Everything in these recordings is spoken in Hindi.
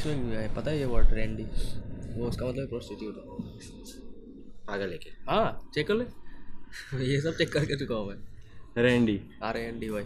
इंग्लिश में भी है पता है ये वर्ड रैंडी वो उसका मतलब प्रोस्टिट्यूट पागल है क्या? हाँ चेक कर ले। ये सब चेक करके चुका हूँ मैं Randy R N D Y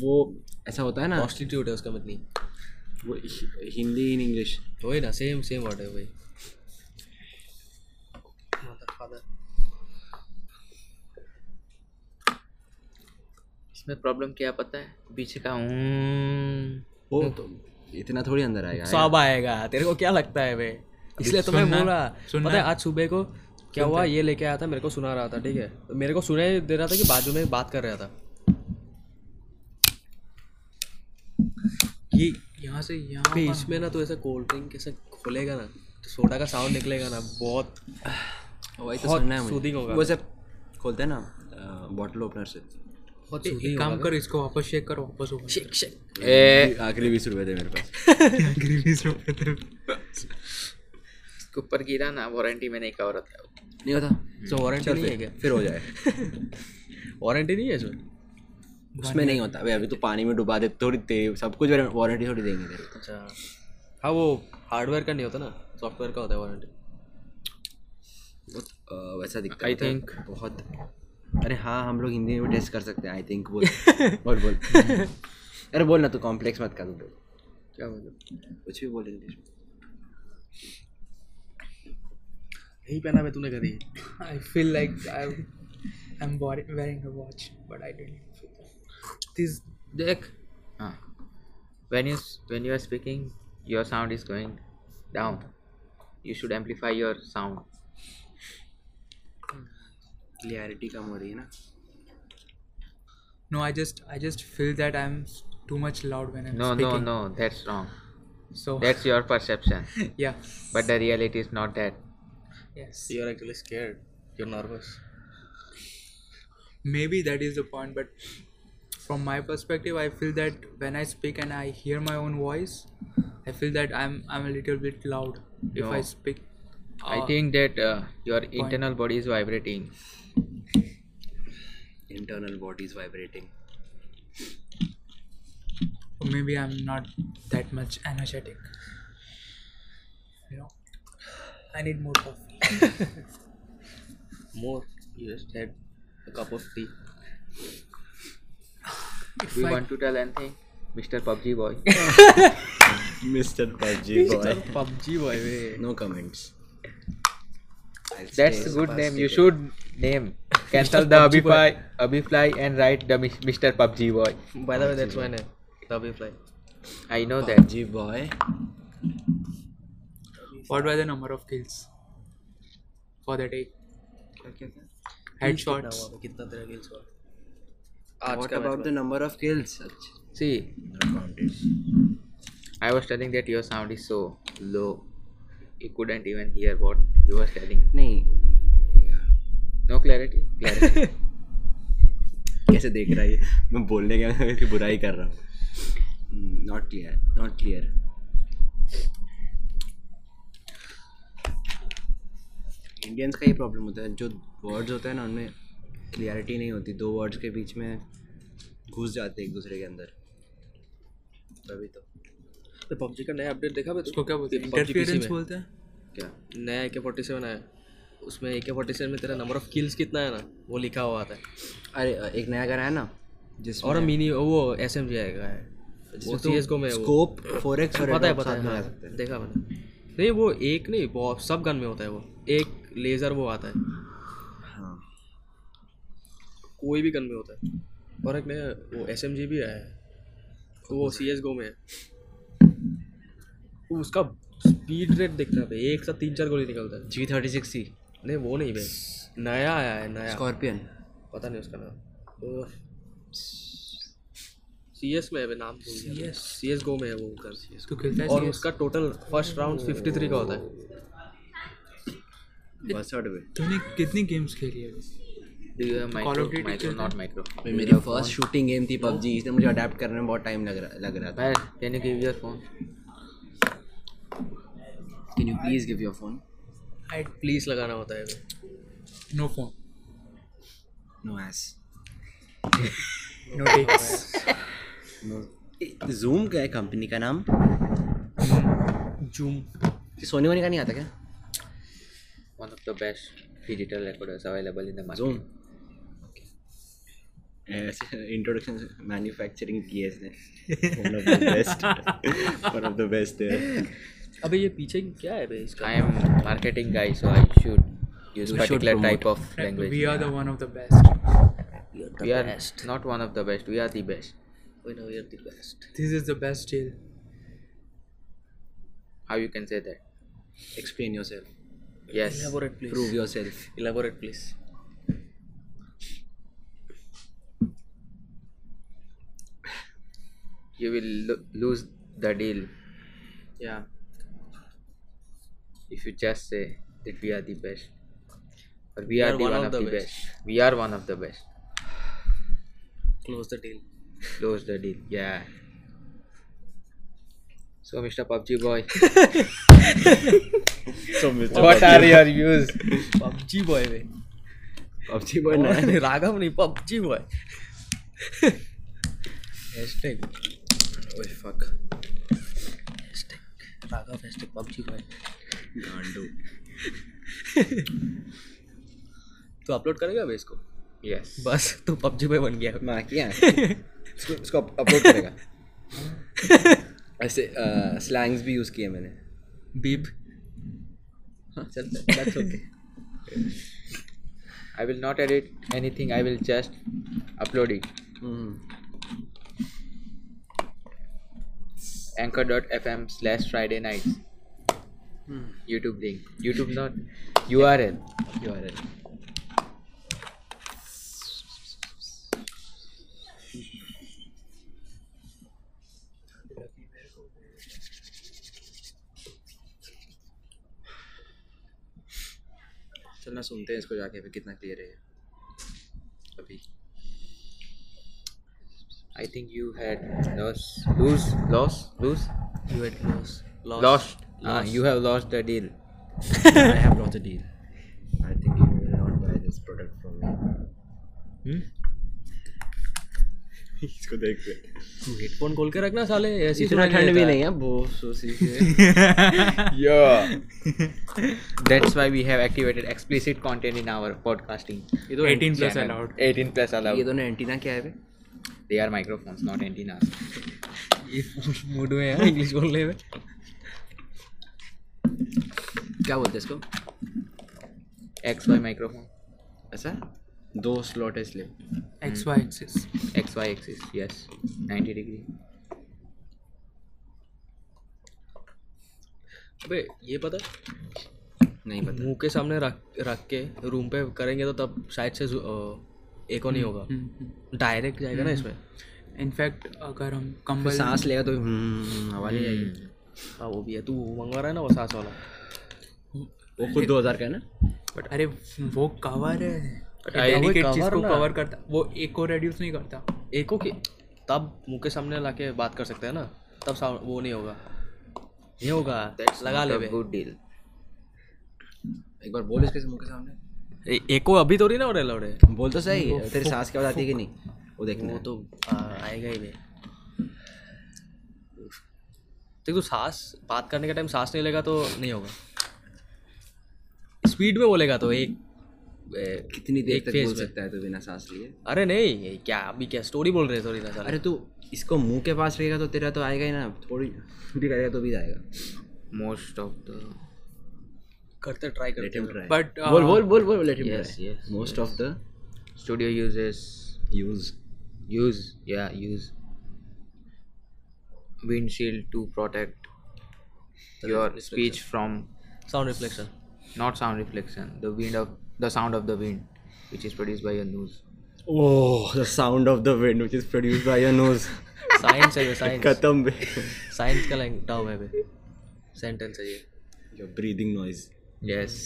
वो ऐसा होता है ना प्रोस्टिट्यूट है उसका मतलब। वो हिंदी इन इंग्लिश वही ना सेम सेम वर्ड है वही इसमें प्रॉब्लम क्या पता है? पीछे का हम्म। वो तो इतना थोड़ी अंदर आएगा सब आएगा। तेरे को क्या लगता है बे इसलिए तो मैं बोल रहा पता है आज सुबह को क्या हुआ? ये लेके आया था मेरे को सुना रहा था ठीक है? मेरे को सुनाई दे रहा था कि बाजू में बात कर रहा था। ये यहाँ से यहाँ पे इसमें ना तो ऐसे कोल्ड ड्रिंक कैसे खोलेगा ना तो सोडा का साउंड निकलेगा ना बहुत वही तो सुनना है मुझे। soothing होगा। वो सब खोलते हैं ना बॉटल ओपनर से। बहुत ए- एक काम कर इसको वापस शेक करो वापस ओपन शेक शेक ए आखिरी बीस रुपए थे मेरे पास। इसके ऊपर गिरा ना वारंटी में नहीं कवर होता। नहीं होता? तो वारंटी नहीं है क्या? फिर हो जाए। वारंटी नहीं है इसमें? उसमें नहीं होता। भाई अभी तो पानी में डुबा दे थोड़ी तेरे सब कुछ वारंटी थोड़ी देंगे तेरे अच्छा। हाँ वो हार्डवेयर का नहीं होता ना? सॉफ्टवेयर का होता है वारंटी वैसा दिखता है। think- बहुत। अरे हाँ हम लोग हिंदी में भी टेस्ट कर सकते हैं आई थिंक बोल। बोल बोल। अरे बोल ना तो कॉम्प्लेक्स मत कर दो क्या मतलब कुछ भी बोल इंग्लिश में। यही पहना मैं तूने करी। I feel like I am wearing a watch but I don't this देख। हाँ। When you when you are speaking your sound is going down you should amplify your sound clarity कम हो रही है ना No, I just I just feel that I'm s- too much loud when I'm no no speaking. no that's wrong So that's your perception yeah, but the reality is not that yes. You are actually scared you are nervous Maybe that is the point, but from my perspective, I feel that when I speak and I hear my own voice, I feel that I'm I'm a little bit loud if I No. speak. i think that uh, your point. internal body is vibrating. Internal body is vibrating. Maybe i'm not that much energetic. You know i need more coffee. More? You just had a cup of tea. If do you I... want to tell anything mr pubg boy? Mr pubg boy. Mr pubg boy no comments. That's a good name. You should name. Cancel the Abifly, Abifly and write the Mr. PUBG Boy. By the way, that's my name. The Abifly. I know that. PUBG Boy. What were the number of kills for the day? Headshots. What about the number of kills? See, I was telling that your sound is so low. You couldn't even hear what you were telling. नहीं। No clarity? Clarity. कैसे देख रहा है ये? मैं बोलने का की बुराई कर रहा हूँ। Not clear not clear Indians का ये प्रॉब्लम होता है जो वर्ड्स होते हैं ना उनमें क्लियरिटी नहीं होती। दो वर्ड्स के बीच में घुस जाते हैं एक दूसरे के अंदर। तभी तो। तो पबजी का नया अपडेट देखा उसको क्या बोलते हैं। बोलते हैं? क्या? नया ए के फोर्टी सेवन आया। उसमें ए के फोर्टी सेवन में तेरा नंबर ऑफ़ किल्स कितना है ना वो लिखा हुआ आता है। अरे एक नया घर है ना जिसमें और मिनी वो एस एम जी आएगा है। वो सी एस गो में स्कोप फोर एक्स पता है पता है हाँ, देखा मैंने। नहीं वो एक नहीं बहुत सब गन में होता है वो। एक लेज़र वो आता है। हाँ। कोई भी गन में होता है। और एक नया वो एस एम जी भी आया है। वो सी एस गो में है। उसका स्पीड रेट देखना पे एक साथ तीन चार गोली निकलता है। जी थर्टी सिक्स सी नहीं वो नहीं भाई। नया आया है नया। स्कॉर्पियन पता नहीं उसका नाम। सी एस में है भाई, नाम CS? सी एस गो में है वो गन तो खेलता है और उसका total first round fifty three का होता है। में तूने कितनी गेम्स खेली है? मेरी फ़र्स्ट शूटिंग गेम थी पबजी इसलिए मुझे अडेप्ट करने में बहुत टाइम लग रहा लग रहा था। can you give your phone? Can you please give your phone I please लगाना होता है। No phone no S no text Zoom का है कंपनी का नाम? जूम ये सोनी वोनी का नहीं आता क्या? One of the best digital recorders available in the market. Zoom introduction manufacturing की है इसने one of the best one of the best अबे ये पीछे क्या है बे इसका? I am marketing guy so I should use particular type of language we are the one of the best we are best not one of the best we are the best we know we are the best this is the best deal how you can say that explain yourself yes elaborate please prove yourself elaborate please you will lo- lose the deal. If you just say that we are the best. Or we, we are, the one, one of the best. best We are one of the best. Close the deal. Close the deal. Yeah. So, Mr. PUBG boy, so what PUBG are your views? PUBG boy बे. पबजी बॉय नया राघव नहीं PUBG boy. Hashtag. ओए फक Hashtag. राघव hashtag PUBG boy. तो अपलोड करेगा अभी इसको? यस बस तू पबजी पे बन गया। मैं किया इसको अपलोड करेगा। ऐसे स्लैंग्स भी यूज़ किए मैंने। बीप चल that's okay I will not edit anything I will just upload it anchor dot F M slash Friday nights YouTube link. YouTube not URL. URL. चलना सुनते हैं इसको जाके फिर कितना क्लियर है अभी I think you had loss lose loss lose you had loss lost Ah, you have lost the deal. I have lost a deal. I think you will not buy this product from me. Hmm? इसको देख के तू हेडफोन खोल के रखना साले ऐसी इतना ठंड भी नहीं है वो सोसी के Yeah. That's why we have activated explicit content in our podcasting. ये तो 18 plus channel. allowed. 18 plus allowed. ये दोनों एंटीना क्या है बे They are microphones, not antennas. ये मूड में है इंग्लिश बोलने में क्या बोलते हैं इसको? XY microphone. ऐसा? दो स्लॉट है इसलिए। XY axis. XY axis, yes. 90 degree. अबे ये पता? नहीं पता। मुँह के सामने रख रख के रूम पे करेंगे तो तब शायद से एको नहीं होगा। डायरेक्ट जाएगा ना इसमें? इनफैक्ट अगर हम कम सांस लेगा तो हम्म, हवा नहीं आएगी। हाँ वो भी है तू मंगवा रहा है ना वो सांस वाला? वो खुद दो हज़ार का है ना? बट अरे वो कवर है। डेडिकेट चीज़ को कवर करता वो एक को रेड्यूस नहीं करता। एको के तब मुँह के सामने लाके बात कर सकते हैं ना? तब वो नहीं होगा। नहीं होगा लगा ले good deal. एक बार बोल इसके मुँह के सामने एको अभी थोड़ी ना हो रहे लौड़े। बोल तो सही तेरी सांस क्या आती है कि नहीं? वो देखना। वो तो आएगा ही नहीं देख तू सांस बात करने के टाइम सांस नहीं लेगा तो नहीं होगा। स्पीड में बोलेगा तो एक कितनी देर तक बोल सकता है तो बिना सांस लिए? अरे नहीं क्या अभी क्या स्टोरी बोल रहे सॉरी ना साले अरे तू इसको मुँह के पास रहेगा तो तेरा तो आएगा ही ना थोड़ी भी करेगा तो भी आएगा Most of the. करते ट्राई करते ट्राई बट बोल बोल बोल बोल let him try most of the Studio uses use use yeah use windshield to protect your speech from sound reflection not sound reflection the wind of the sound of the wind which is produced by your nose oh the sound of the wind which is produced by your nose science है साइंस खत्म बे साइंस का लैंग टर्म है बे सेंटेंस है ये your breathing noise yes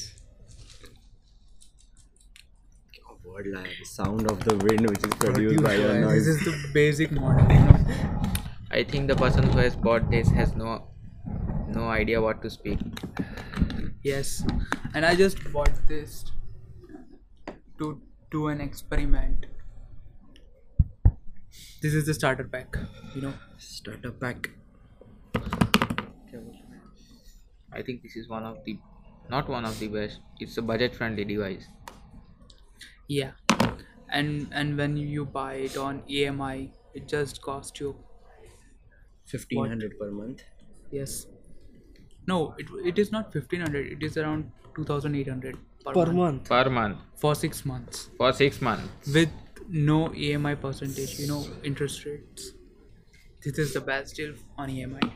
word लाया sound of the wind which is produced by your this noise is the basic model I think the person who has bought this has no no idea what to speak. Yes, and I just bought this to do an experiment. This is the starter pack, you know. Starter pack. I think this is one of the not one of the best. It's a budget friendly device. Yeah. And and when you buy it on EMI, it just costs you fifteen hundred per month yes. No, it it is not fifteen hundred. It is around two thousand eight hundred per, per month month Per month for six months for six months. with no EMI percentage. You know interest rates. This is the best deal on E EMI.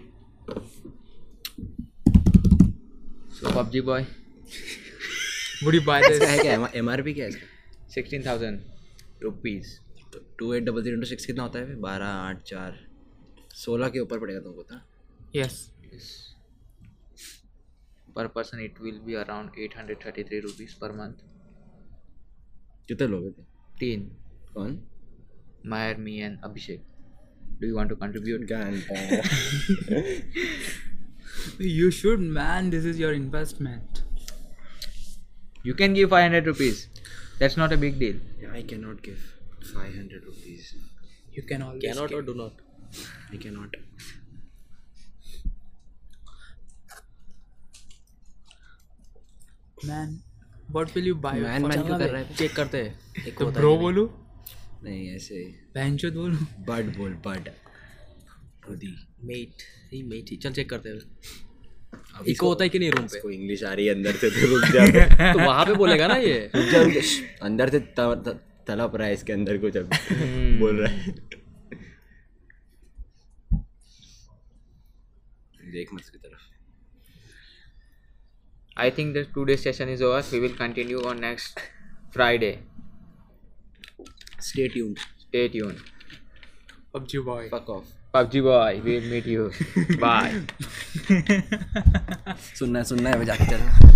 So PUBG boy, Would you buy this? P क्या है इसका sixteen thousand rupees. Two eight double zero into six कितना होता है बारह आठ चार सोलह के ऊपर पड़ेगा तुमको था yes. Yes. Per person, it will be around 833 rupees per month. कितने लोग थे Teen, कौन Maher, me, and Abhishek. Do you want to contribute? घंटा You should, man. This is your investment. You can give 500 rupees. That's not a big deal. I can not give five hundred rupees You can always. Can not give. और do not I can not Man, what will you buy? Man man क्यों कर रहा है चेक करते हैं एक तो ब्रो बोलू नहीं ऐसे बहनचोद बोलू बड बोल बड खुदी मेट ही मेट ही चल चेक करते हैं इको होता है कि नहीं रूम पे इसको इंग्लिश आ रही है अंदर से तो रुक जा तो वहाँ पे बोलेगा ना ये। अंदर से त- त- तलप रहा है इसके अंदर कुछ अब बोल रहा है देख मत इसकी तरफ़ I think the today's session is over. We will continue on next Friday. Stay tuned Stay tuned. PUBG boy. Fuck off PUBG boy, we'll meet you. Bye. सुनना है सुनना है मैं जाके चलना